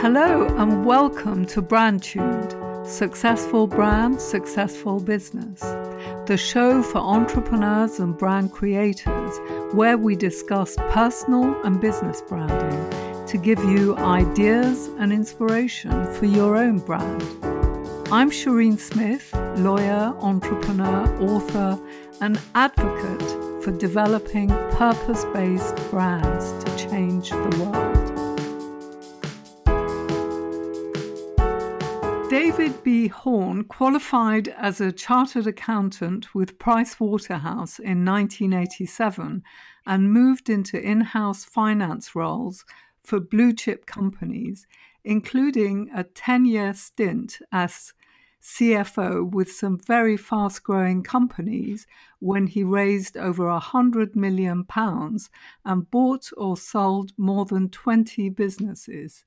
Hello and welcome to Brand Tuned Successful Brand, Successful Business, the show for entrepreneurs and brand creators where we discuss personal and business branding to give you ideas and inspiration for your own brand. I'm Shireen Smith, lawyer, entrepreneur, author, and advocate for developing purpose based brands to change the world. David B. Horne qualified as a chartered accountant with Price Waterhouse in 1987 and moved into in house finance roles for blue chip companies, including a 10 year stint as CFO with some very fast growing companies when he raised over a hundred million pounds and bought or sold more than 20 businesses.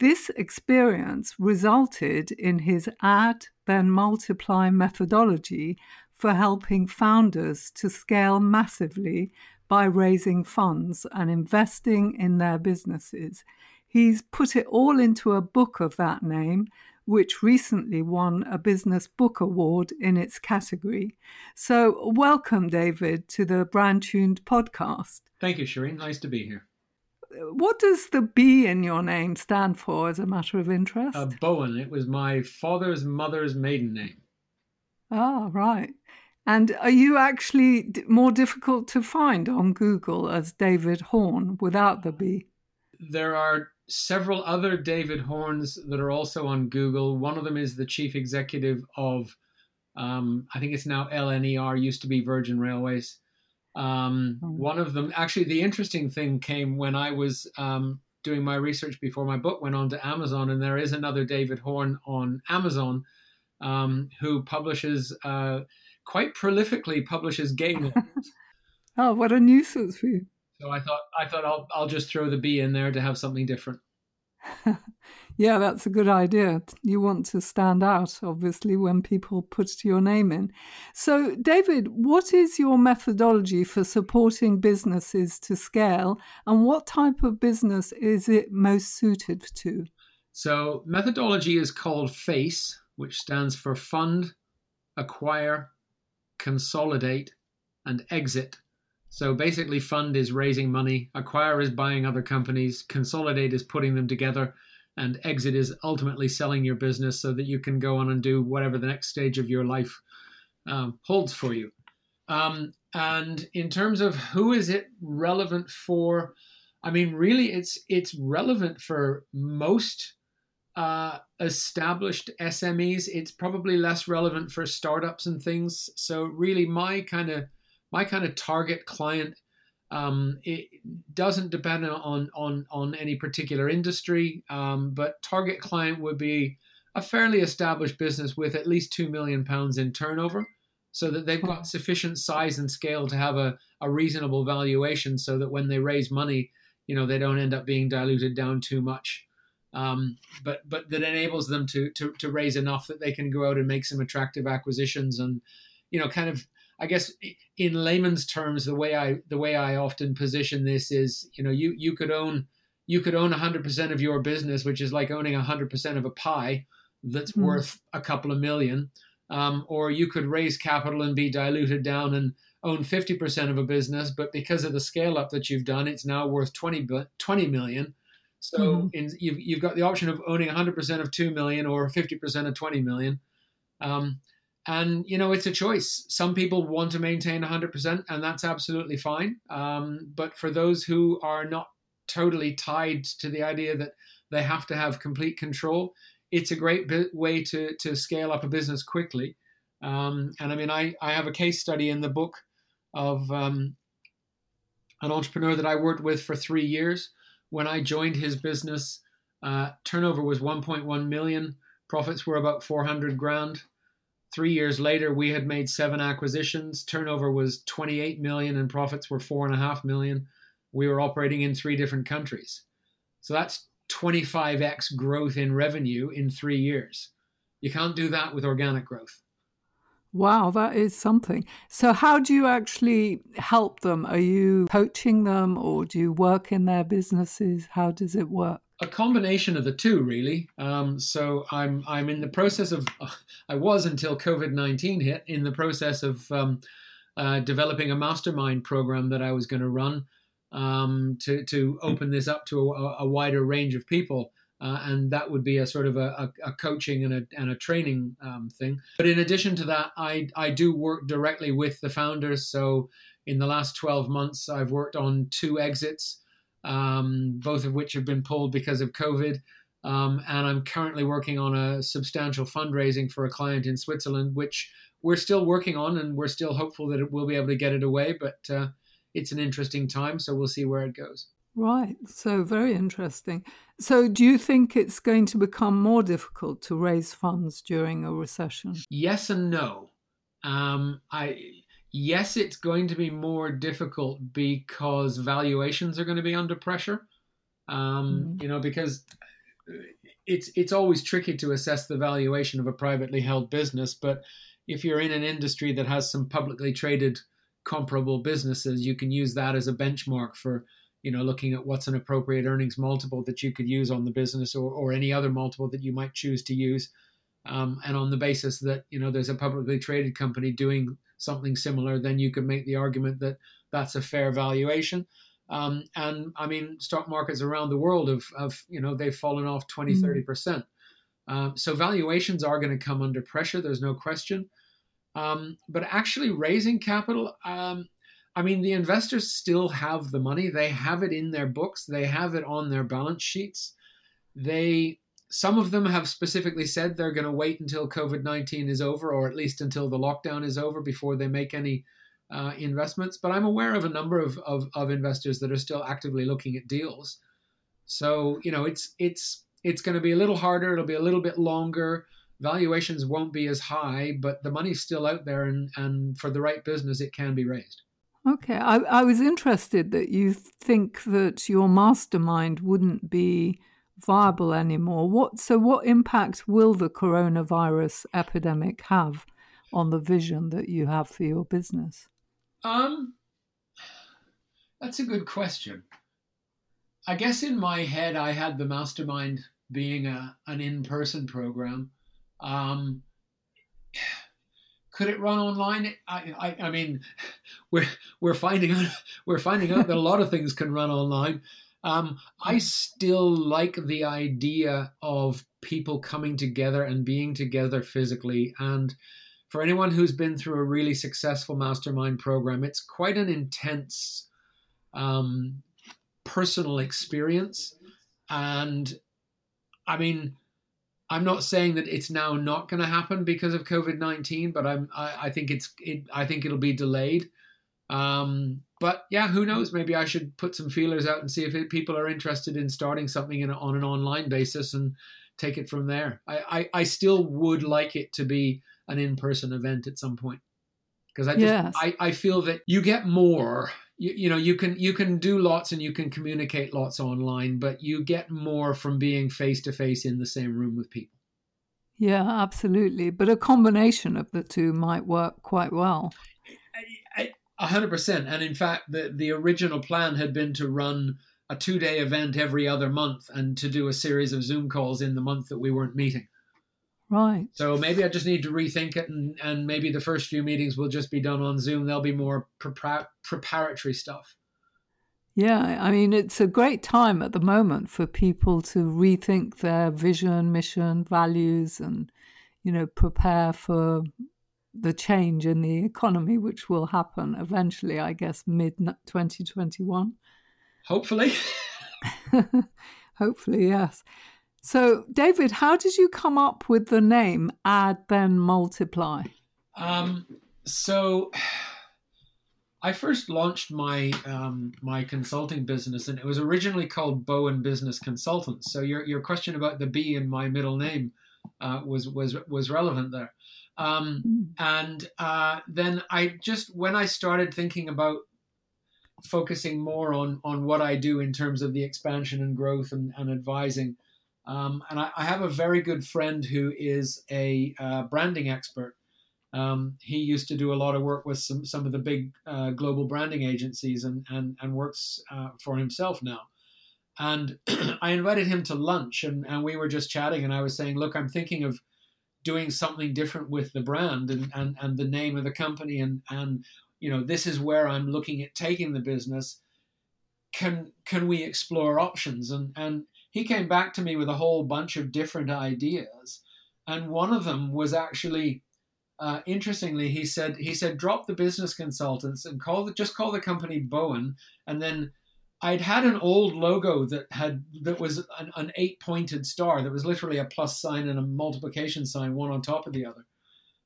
This experience resulted in his add then multiply methodology for helping founders to scale massively by raising funds and investing in their businesses. He's put it all into a book of that name, which recently won a Business Book Award in its category. So, welcome, David, to the Brand Tuned podcast. Thank you, Shireen. Nice to be here what does the B in your name stand for as a matter of interest? Uh, Bowen. It was my father's mother's maiden name. Ah, right. And are you actually more difficult to find on Google as David Horne without the B? There are several other David Hornes that are also on Google. One of them is the chief executive of, um, I think it's now LNER, used to be Virgin Railways. Um, mm. One of them, actually, the interesting thing came when I was um, doing my research before my book went on to Amazon, and there is another David Horne on Amazon um, who publishes uh, quite prolifically publishes gay novels. oh, what a nuisance for you! So I thought I thought I'll I'll just throw the B in there to have something different. Yeah, that's a good idea. You want to stand out, obviously, when people put your name in. So, David, what is your methodology for supporting businesses to scale, and what type of business is it most suited to? So, methodology is called FACE, which stands for Fund, Acquire, Consolidate, and Exit. So basically, fund is raising money, acquire is buying other companies, consolidate is putting them together, and exit is ultimately selling your business so that you can go on and do whatever the next stage of your life um, holds for you. Um, and in terms of who is it relevant for, I mean, really, it's it's relevant for most uh, established SMEs. It's probably less relevant for startups and things. So really, my kind of my kind of target client um, it doesn't depend on on on any particular industry, um, but target client would be a fairly established business with at least two million pounds in turnover, so that they've got sufficient size and scale to have a, a reasonable valuation, so that when they raise money, you know they don't end up being diluted down too much. Um, but but that enables them to, to to raise enough that they can go out and make some attractive acquisitions and you know kind of I guess in layman's terms, the way I the way I often position this is, you know, you you could own you could own 100% of your business, which is like owning 100% of a pie that's mm. worth a couple of million, um, or you could raise capital and be diluted down and own 50% of a business, but because of the scale up that you've done, it's now worth 20, 20 million. So mm. in, you've, you've got the option of owning 100% of 2 million or 50% of 20 million. Um, and you know it's a choice. Some people want to maintain 100% and that's absolutely fine. Um, but for those who are not totally tied to the idea that they have to have complete control it's a great way to, to scale up a business quickly. Um, and i mean I, I have a case study in the book of um, an entrepreneur that i worked with for three years. When i joined his business uh, turnover was 1.1 million. Profits were about 400 grand Three years later, we had made seven acquisitions. Turnover was 28 million and profits were four and a half million. We were operating in three different countries. So that's 25x growth in revenue in three years. You can't do that with organic growth. Wow, that is something. So, how do you actually help them? Are you coaching them or do you work in their businesses? How does it work? A combination of the two, really. Um, so I'm I'm in the process of I was until COVID nineteen hit in the process of um, uh, developing a mastermind program that I was going to run um, to to open this up to a, a wider range of people. Uh, and that would be a sort of a, a, a coaching and a, and a training um, thing. But in addition to that, I, I do work directly with the founders. So in the last 12 months, I've worked on two exits, um, both of which have been pulled because of COVID. Um, and I'm currently working on a substantial fundraising for a client in Switzerland, which we're still working on, and we're still hopeful that we'll be able to get it away. But uh, it's an interesting time, so we'll see where it goes. Right. So very interesting. So do you think it's going to become more difficult to raise funds during a recession? Yes and no. Um, I yes, it's going to be more difficult because valuations are going to be under pressure. Um, mm. You know, because it's it's always tricky to assess the valuation of a privately held business, but if you're in an industry that has some publicly traded comparable businesses, you can use that as a benchmark for you know looking at what's an appropriate earnings multiple that you could use on the business or, or any other multiple that you might choose to use um, and on the basis that you know there's a publicly traded company doing something similar then you could make the argument that that's a fair valuation um, and i mean stock markets around the world have, have you know they've fallen off 20 mm-hmm. 30 percent um, so valuations are going to come under pressure there's no question um, but actually raising capital um, I mean, the investors still have the money. They have it in their books. They have it on their balance sheets. They some of them have specifically said they're going to wait until COVID nineteen is over, or at least until the lockdown is over, before they make any uh, investments. But I'm aware of a number of, of, of investors that are still actively looking at deals. So you know, it's it's it's going to be a little harder. It'll be a little bit longer. Valuations won't be as high, but the money's still out there, and and for the right business, it can be raised. Okay, I, I was interested that you think that your mastermind wouldn't be viable anymore. What so? What impact will the coronavirus epidemic have on the vision that you have for your business? Um, that's a good question. I guess in my head, I had the mastermind being a an in person program. Um, could it run online? I, I, I mean, we're we're finding out we're finding out that a lot of things can run online. Um, I still like the idea of people coming together and being together physically. And for anyone who's been through a really successful mastermind program, it's quite an intense um, personal experience. And I mean, I'm not saying that it's now not going to happen because of COVID nineteen, but I'm I, I, think it's it, I think it'll be delayed. Um, but yeah, who knows? Maybe I should put some feelers out and see if people are interested in starting something in, on an online basis and take it from there. I, I, I still would like it to be an in person event at some point because I just yes. I, I feel that you get more you, you know you can you can do lots and you can communicate lots online but you get more from being face to face in the same room with people yeah absolutely but a combination of the two might work quite well a hundred percent and in fact the the original plan had been to run a two day event every other month and to do a series of zoom calls in the month that we weren't meeting Right. So maybe I just need to rethink it, and, and maybe the first few meetings will just be done on Zoom. There'll be more prepar- preparatory stuff. Yeah, I mean, it's a great time at the moment for people to rethink their vision, mission, values, and, you know, prepare for the change in the economy, which will happen eventually, I guess, mid 2021. Hopefully. Hopefully, yes. So, David, how did you come up with the name Add Then Multiply? Um, so, I first launched my um, my consulting business, and it was originally called Bowen Business Consultants. So, your your question about the B in my middle name uh, was was was relevant there. Um, hmm. and uh, then I just when I started thinking about focusing more on on what I do in terms of the expansion and growth and, and advising. Um, and I, I, have a very good friend who is a uh, branding expert. Um, he used to do a lot of work with some, some of the big uh, global branding agencies and, and, and works uh, for himself now. and I invited him to lunch, and, and we were just chatting, and I was saying, look, I'm thinking of doing something different with the brand and, and, and the name of the company, and and you know this is where I'm looking at taking the business. Can can we explore options? And and he came back to me with a whole bunch of different ideas, and one of them was actually uh, interestingly, he said he said drop the business consultants and call the, just call the company Bowen, and then I'd had an old logo that had that was an, an eight pointed star that was literally a plus sign and a multiplication sign, one on top of the other.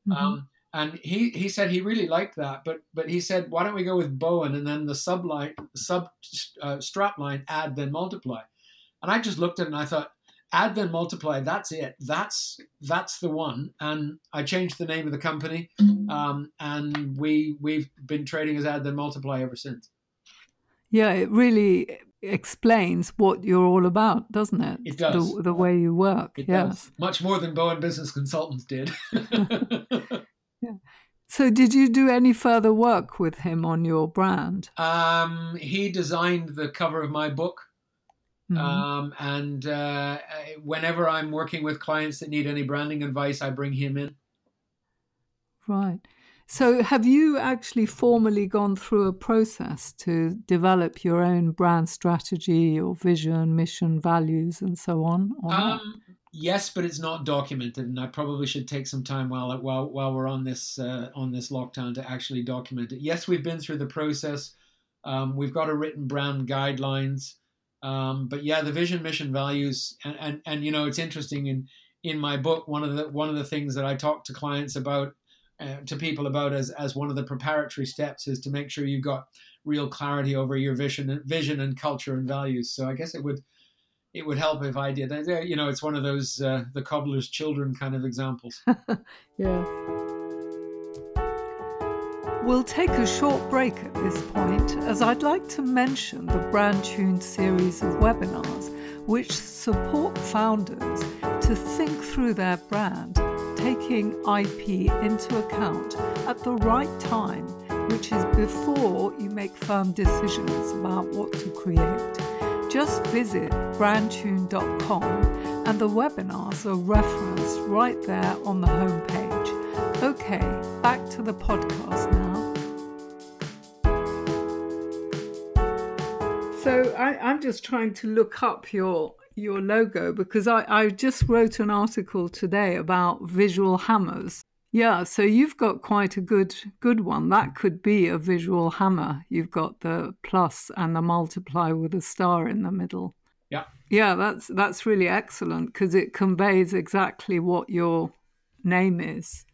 Mm-hmm. Um, and he, he said he really liked that, but but he said why don't we go with Bowen and then the subline sub uh, strap line add then multiply, and I just looked at it and I thought add then multiply that's it that's that's the one and i changed the name of the company mm-hmm. um, and we we've been trading as add then multiply ever since yeah it really explains what you're all about doesn't it it does the, the way you work it yes does. much more than bowen business consultants did yeah so did you do any further work with him on your brand um, he designed the cover of my book Mm-hmm. Um, and uh, whenever I'm working with clients that need any branding advice, I bring him in. Right. So, have you actually formally gone through a process to develop your own brand strategy or vision, mission, values, and so on? Um, yes, but it's not documented, and I probably should take some time while while while we're on this uh, on this lockdown to actually document it. Yes, we've been through the process. Um, we've got a written brand guidelines. Um, but yeah, the vision, mission, values, and, and and you know, it's interesting in in my book. One of the one of the things that I talk to clients about, uh, to people about as as one of the preparatory steps is to make sure you've got real clarity over your vision, vision and culture and values. So I guess it would it would help if I did. You know, it's one of those uh, the cobbler's children kind of examples. yeah. We'll take a short break at this point as I'd like to mention the Brand Tuned series of webinars which support founders to think through their brand, taking IP into account at the right time, which is before you make firm decisions about what to create. Just visit brandtune.com and the webinars are referenced right there on the homepage. Okay, back to the podcast now. So I, am just trying to look up your your logo because I, I just wrote an article today about visual hammers. Yeah, so you've got quite a good good one. That hmm. could be a visual hammer. You've got the plus and the multiply with a star in the middle. Yeah. Yeah, that's that's really excellent because it conveys exactly what your name is.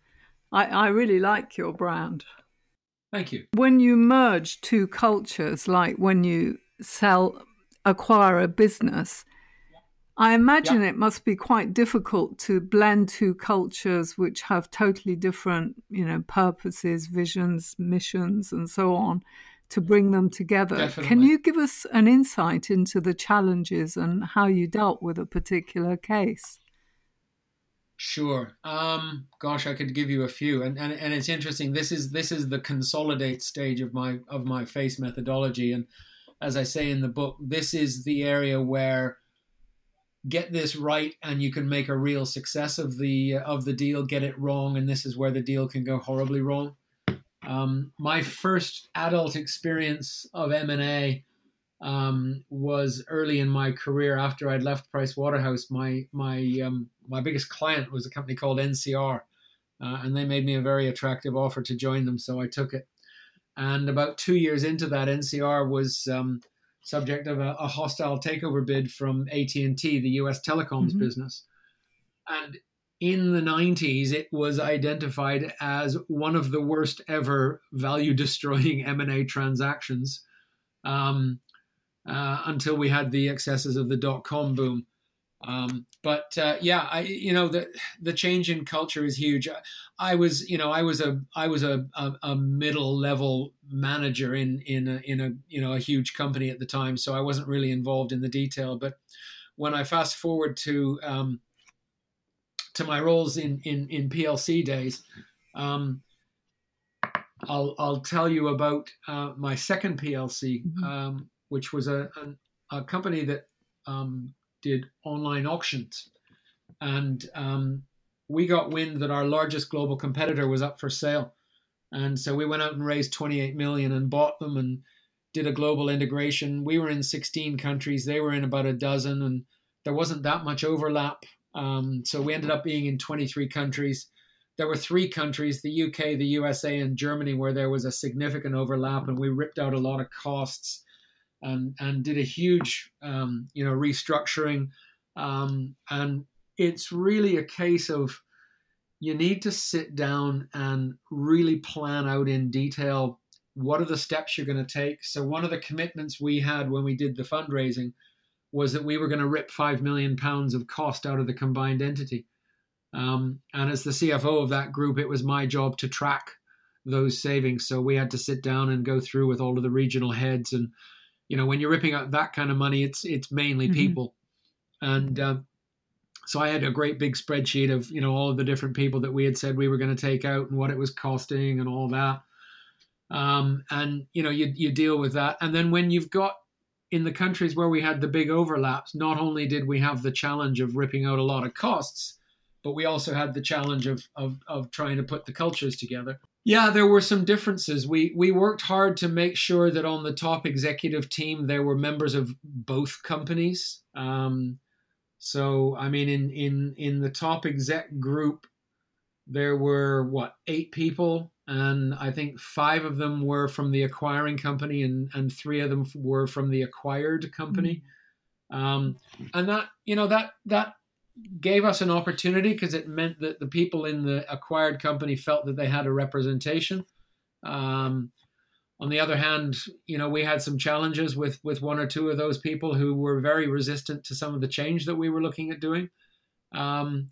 I, I really like your brand. Thank you. When you merge two cultures, like when you sell, acquire a business, I imagine yeah. it must be quite difficult to blend two cultures which have totally different, you know, purposes, visions, missions, and so on, to bring them together. Definitely. Can you give us an insight into the challenges and how you dealt with a particular case? Sure. Um, gosh, I could give you a few, and, and and it's interesting. This is this is the consolidate stage of my of my face methodology, and as I say in the book, this is the area where get this right and you can make a real success of the of the deal. Get it wrong, and this is where the deal can go horribly wrong. Um, my first adult experience of M and A um, was early in my career after I'd left Price Waterhouse. My my um, my biggest client was a company called NCR, uh, and they made me a very attractive offer to join them, so I took it. And about two years into that, NCR was um, subject of a, a, hostile takeover bid from AT and T, the U.S. telecoms mm-hmm. business. And in the 90s, it was identified as one of the worst ever value-destroying M&A transactions um, uh, until we had the excesses of the dot-com boom. Um, but uh, yeah, I you know the the change in culture is huge. I was you know I was a I was a, a, a middle level manager in in a, in a you know a huge company at the time, so I wasn't really involved in the detail. But when I fast forward to um, to my roles in in, in PLC days, um, I'll I'll tell you about uh, my second PLC, mm-hmm. um, which was a, a, a company that um, did online auctions, and um, we got wind that our largest global competitor was up for sale, and so we went out and raised 28 million and bought them and did a global integration. We were in 16 countries; they were in about a dozen, and there wasn't that much overlap. Um, so we ended up being in 23 countries. There were three countries, the UK, the USA, and Germany, where there was a significant overlap, and we ripped out a lot of costs and, and did a huge, um, you know, restructuring. Um, and it's really a case of you need to sit down and really plan out in detail what are the steps you're going to take. So one of the commitments we had when we did the fundraising was that we were going to rip five million pounds of cost out of the combined entity. Um, and as the CFO of that group, it was my job to track those savings. So we had to sit down and go through with all of the regional heads. And you know, when you're ripping out that kind of money, it's it's mainly mm-hmm. people. And uh, so I had a great big spreadsheet of you know all of the different people that we had said we were going to take out and what it was costing and all that. Um, and you know, you you deal with that. And then when you've got in the countries where we had the big overlaps, not only did we have the challenge of ripping out a lot of costs, but we also had the challenge of, of, of trying to put the cultures together. Yeah, there were some differences. We we worked hard to make sure that on the top executive team there were members of both companies. Um, so I mean, in in in the top exec group, there were what eight people and I think five of them were from the acquiring company, and and three of them were from the acquired company. Mm-hmm. Um, and that you know that that gave us an opportunity because it meant that the people in the acquired company felt that they had a representation. Um, on the other hand, you know, we had some challenges with with one or two of those people who were very resistant to some of the change that we were looking at doing. Um,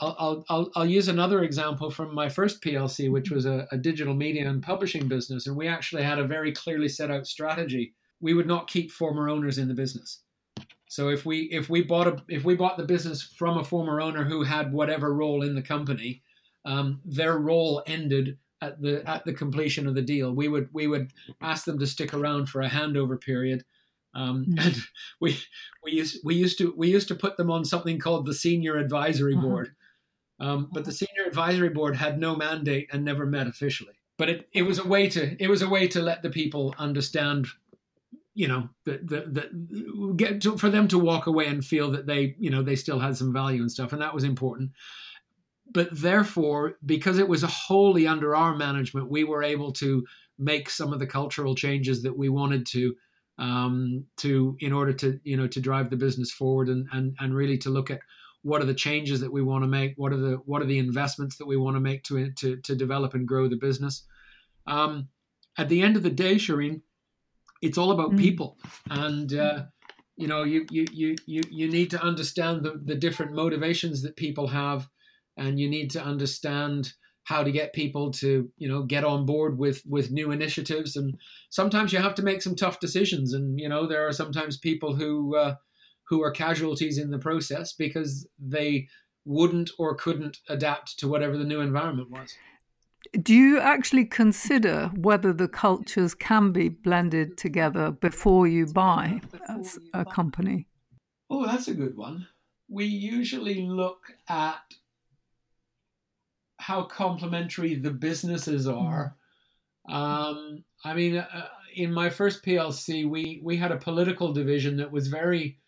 I'll, I'll, I'll use another example from my first PLC, which was a, a, digital media and publishing business. And we actually had a very clearly set out strategy. We would not keep former owners in the business. So if we if we bought a if we bought the business from a former owner who had whatever role in the company, um, their role ended at the at the completion of the deal. We would we would ask them to stick around for a handover period. Um, mm-hmm. and we we used we used to we used to put them on something called the senior advisory uh-huh. board, um, but the senior advisory board had no mandate and never met officially. But it, it was a way to it was a way to let the people understand, you know, that that get to, for them to walk away and feel that they you know they still had some value and stuff, and that was important. But therefore, because it was wholly under our management, we were able to make some of the cultural changes that we wanted to um, to in order to you know to drive the business forward and and and really to look at what are the changes that we want to make what are the what are the investments that we want to make to to, to develop and grow the business um, at the end of the day Shireen it's all about mm. people and uh, you know you, you you you you need to understand the, the different motivations that people have and you need to understand how to get people to you know get on board with with new initiatives and sometimes you have to make some tough decisions and you know there are sometimes people who uh, who are casualties in the process because they wouldn't or couldn't adapt to whatever the new environment was. Do you actually consider whether the cultures can be blended together before you buy as a company? Oh, that's a good one. We usually look at how complementary the businesses are. Um, I mean, uh, in my first PLC, we we had a political division that was very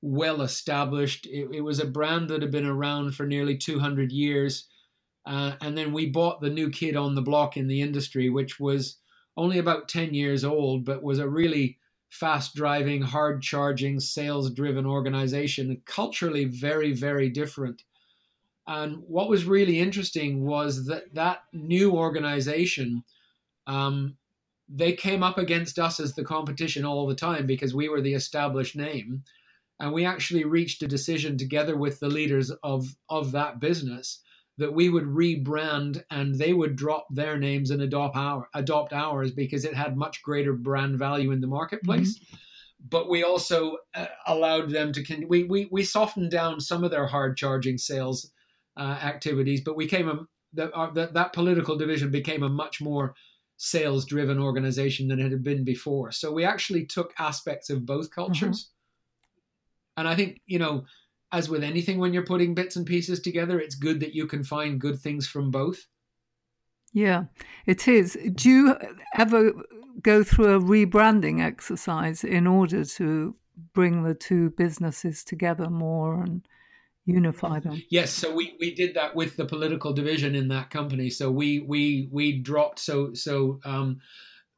well established. It, it, was a brand that had been around for nearly 200 years. Uh, and then we bought the new kid on the block in the industry, which was only about 10 years old, but was a really fast driving, hard charging, sales driven organization, culturally very, very different. And what was really interesting was that that new organization, um, they came up against us as the competition all the time because we were the established name and we actually reached a decision together with the leaders of of that business that we would rebrand and they would drop their names and adopt our adopt ours because it had much greater brand value in the marketplace. Mm-hmm. but we also uh, allowed them to con- we, we we softened down some of their hard charging sales uh, activities but we came a that, uh, that that political division became a much more sales driven organization than it had been before. So we actually took aspects of both cultures. Mm-hmm. And I think you know, as with anything, when you're putting bits and pieces together, it's good that you can find good things from both. Yeah, it is. Do you ever go through a rebranding exercise in order to bring the two businesses together more and unify them? Yes, so we, we did that with the political division in that company. So we we we dropped so so um,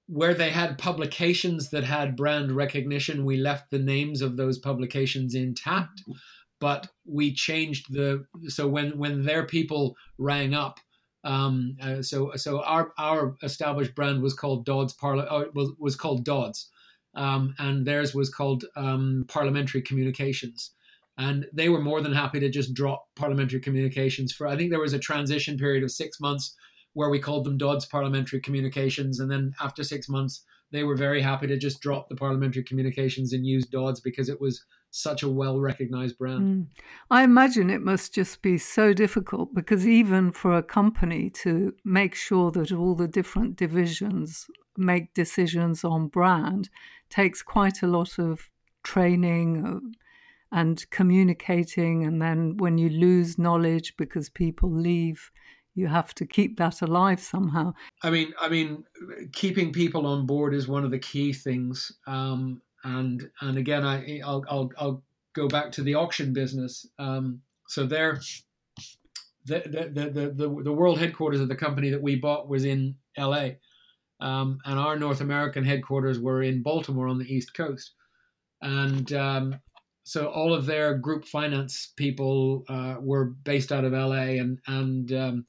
where they had publications that had brand recognition, we left the names of those publications intact, but we changed the so when when their people rang up um, uh, so so our our established brand was called Dods Parla- uh, was was called Dods, um, and theirs was called um, Parliamentary Communications, and they were more than happy to just drop Parliamentary Communications for. I think there was a transition period of six months where we called them Dods Parliamentary Communications, and then after six months they were very happy to just drop the Parliamentary Communications and use Dods because it was such a well recognized brand. Mm. I imagine it must just be so difficult because even for a company to make sure that all the different divisions make decisions on brand takes quite a lot of training uh, and communicating. And then when you lose knowledge because people leave, you have to keep that alive somehow. I mean, I mean, keeping people on board is one of the key things. Um, and and again, I I'll I'll, I'll go back to the auction business. Um, so there, the, the the, the the world headquarters of the company that we bought was in L.A. Um, and our North American headquarters were in Baltimore on the East Coast, and um, so all of their group finance people uh, were based out of LA, and and um,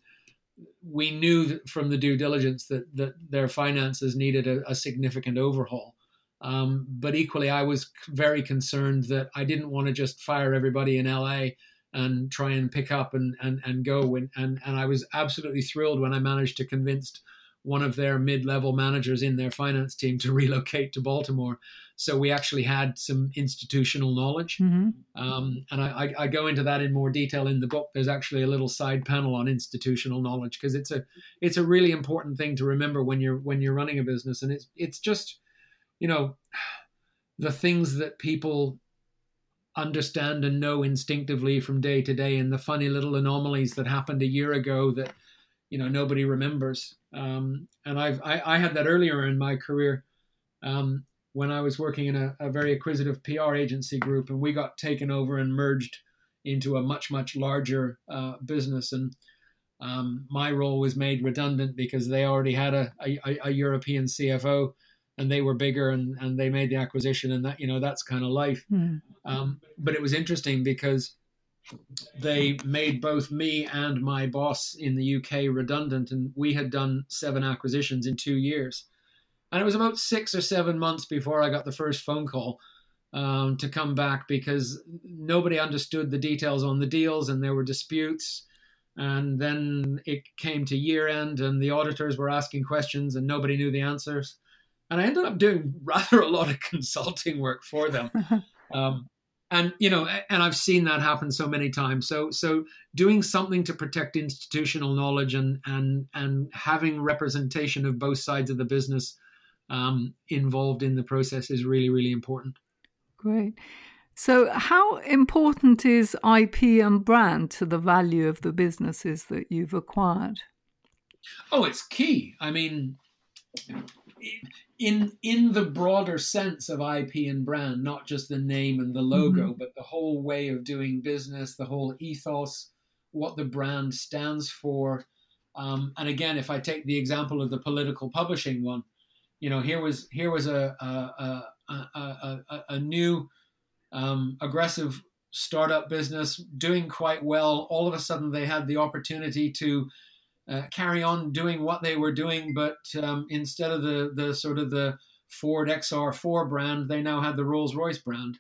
we knew from the due diligence that that their finances needed a, a significant overhaul. Um, but equally, I was very concerned that I didn't want to just fire everybody in LA and try and pick up and, and, and go. And, and, and I was absolutely thrilled when I managed to convince one of their mid level managers in their finance team to relocate to Baltimore. So we actually had some institutional knowledge. Mm-hmm. Um, and I, I, I, go into that in more detail in the book. There's actually a little side panel on institutional knowledge because it's a it's a really important thing to remember when you're when you're running a business. And it's it's just you know, the things that people understand and know instinctively from day to day and the funny little anomalies that happened a year ago that you know nobody remembers. Um, and I've I, I, had that earlier in my career um, when I was working in a, a, very acquisitive PR agency group and we got taken over and merged into a much much larger uh, business. And um, my role was made redundant because they already had a, a, a European CFO and they were bigger and, and they made the acquisition and that you know that's kind of life. Mm. um, but it was interesting because they made both me and my boss in the uk redundant and we had done seven acquisitions in two years. And it was about six or seven months before i got the first phone call um, to come back because nobody understood the details on the deals and there were disputes. And then it came to year end and the auditors were asking questions and nobody knew the answers and I ended up doing rather a lot of consulting work for them. Um, and you know, and I've seen that happen so many times. So, so doing something to protect institutional knowledge and and and having representation of both sides of the business um, involved in the process is really really important. Great. So, how important is IP and brand to the value of the businesses that you've acquired? Oh, it's key. I mean, in in the broader sense of IP and brand, not just the name and the logo, mm-hmm. but the whole way of doing business, the whole ethos, what the brand stands for. Um, and again, if I take the example of the political publishing one, you know, here was here was a a, a, a, a new um, aggressive startup business doing quite well. All of a sudden, they had the opportunity to uh, carry on doing what they were doing, but um, instead of the the sort of the Ford XR4 brand, they now had the Rolls Royce brand.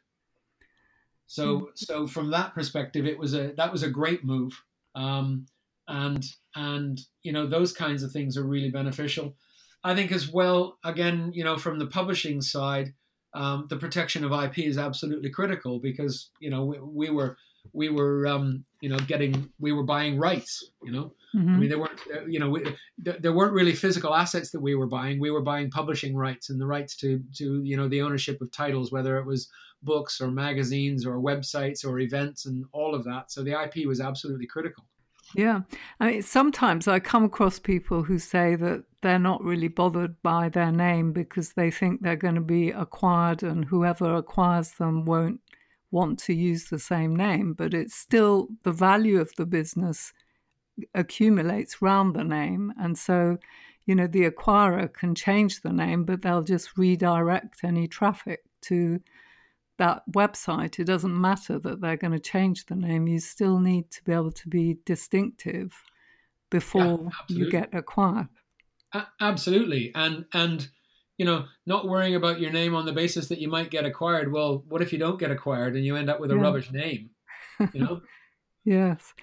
So mm. so from that perspective, it was a that was a great move, um, and and you know those kinds of things are really beneficial. I think as well. Again, you know, from the publishing side, um, the protection of IP is absolutely critical because you know we, we were we were um, you know getting we were buying rights you know mm-hmm. i mean there weren't you know we, there weren't really physical assets that we were buying we were buying publishing rights and the rights to to you know the ownership of titles whether it was books or magazines or websites or events and all of that. So the IP was absolutely critical. Yeah. I mean, sometimes I come across people who say that they're not really bothered by their name because they think they're going to be acquired and whoever acquires them won't want to use the same name. But it's still the value of the business accumulates round the name. And so, you know, the acquirer can change the name, but they'll just redirect any traffic to that website, it doesn't matter that they're going to change the name. You still need to be able to be distinctive before yeah, you get acquired. A- absolutely, and and you know, not worrying about your name on the basis that you might get acquired. Well, what if you don't get acquired and you end up with a yeah. rubbish name? You know. yes.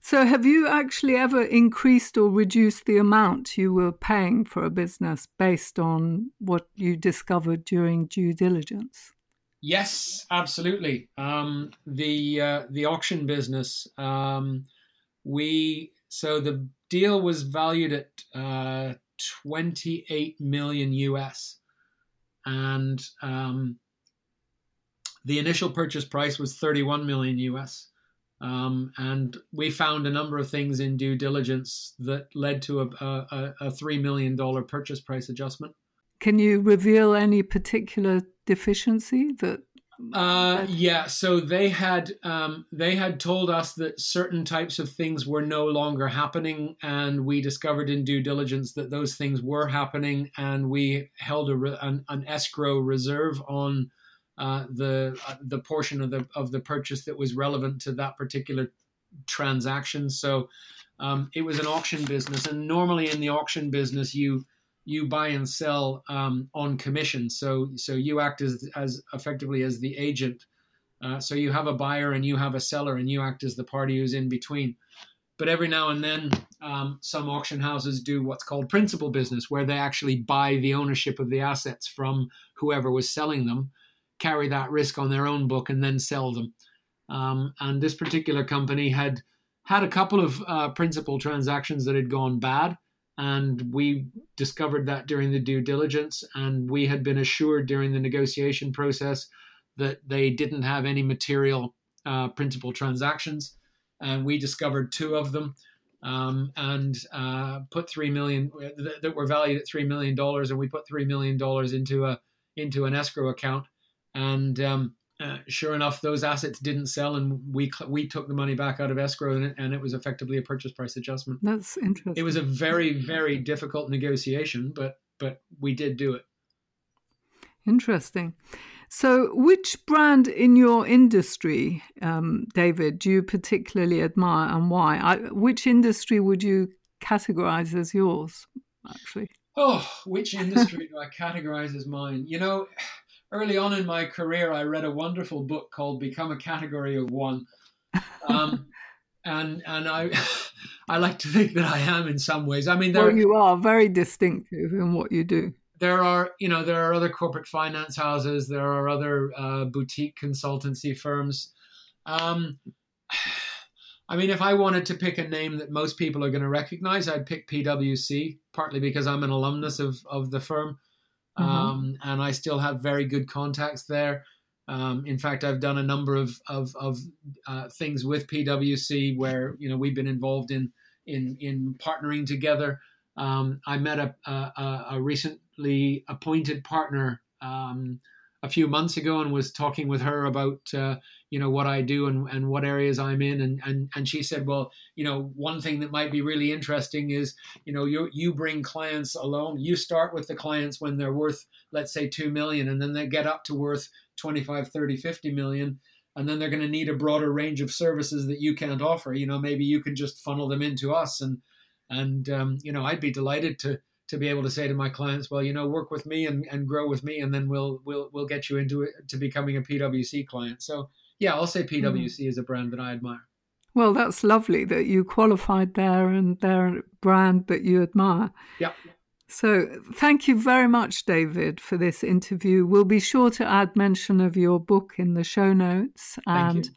So, have you actually ever increased or reduced the amount you were paying for a business based on what you discovered during due diligence? Yes, absolutely. Um, the uh, the auction business. Um, we so the deal was valued at uh, 28 million US, and um, the initial purchase price was 31 million US. Um, and we found a number of things in due diligence that led to a, a, a $3 million purchase price adjustment. Can you reveal any particular deficiency that uh, yeah, so they had um, they had told us that certain types of things were no longer happening, and we discovered in due diligence that those things were happening, and we held a re- an, an, escrow reserve on uh, the uh, the portion of the of the purchase that was relevant to that particular transaction. So um, it was an auction business, and normally in the auction business, you you buy and sell um, on commission. So so you act as as effectively as the agent. Uh, so you have a buyer and you have a seller, and you act as the party who's in between. But every now and then, um, some auction houses do what's called principal business, where they actually buy the ownership of the assets from whoever was selling them, carry that risk on their own book, and then sell them. Um, and this particular company had had a couple of uh, principal transactions that had gone bad and we discovered that during the due diligence and we had been assured during the negotiation process that they didn't have any material uh, principal transactions and we discovered two of them um, and uh, put three million that were valued at three million dollars and we put three million dollars into a into an escrow account and um, uh, sure enough, those assets didn't sell, and we we took the money back out of escrow, and it, and it was effectively a purchase price adjustment. That's interesting. It was a very very difficult negotiation, but but we did do it. Interesting. So, which brand in your industry, um, David, do you particularly admire, and why? I, which industry would you categorize as yours? Actually. Oh, which industry do I categorize as mine? You know early on in my career, I read a wonderful book called "Become a Category of One," um, and and I I like to think that I am in some ways. I mean, there, well, you are very distinctive in what you do. There are, you know, there are other corporate finance houses. There are other uh, boutique consultancy firms. Um, I mean, if I wanted to pick a name that most people are going to recognize, I'd pick PwC, partly because I'm an alumnus of, of the firm. Mm-hmm. Um, and I still have very good contacts there. Um, in fact, I've done a number of of, of uh, things with PwC where you know we've been involved in in in partnering together. Um, I met a, a, a, recently appointed partner um, a few months ago and was talking with her about uh, you know what I do and, and what areas I'm in. And, and and she said well you know one thing that might be really interesting is you know you you bring clients alone. You start with the clients when they're worth let's say 2 million and then they get up to worth 25 30 50 million and then they're going to need a broader range of services that you can't offer. You know maybe you can just funnel them into us. And and um, you know I'd be delighted to to be able to say to my clients, well, you know, work with me and, and grow with me, and then we'll we'll we'll get you into it to becoming a PwC client. So yeah, I'll say PwC mm. is a brand that I admire. Well, that's lovely that you qualified there and they're a brand that you admire. Yeah. So, thank you very much, David, for this interview. We'll be sure to add mention of your book in the show notes. And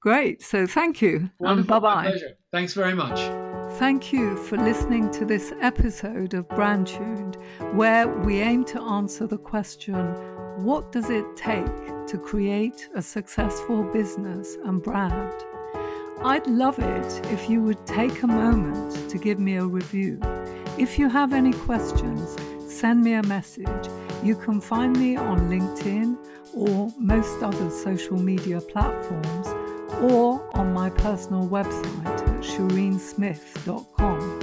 great. So, thank you. Wonderful. bye bye. Thanks very much. Thank you for listening to this episode of Brand Tuned, where we aim to answer the question What does it take to create a successful business and brand? I'd love it if you would take a moment to give me a review. If you have any questions, send me a message. You can find me on LinkedIn or most other social media platforms or on my personal website at shireensmith.com.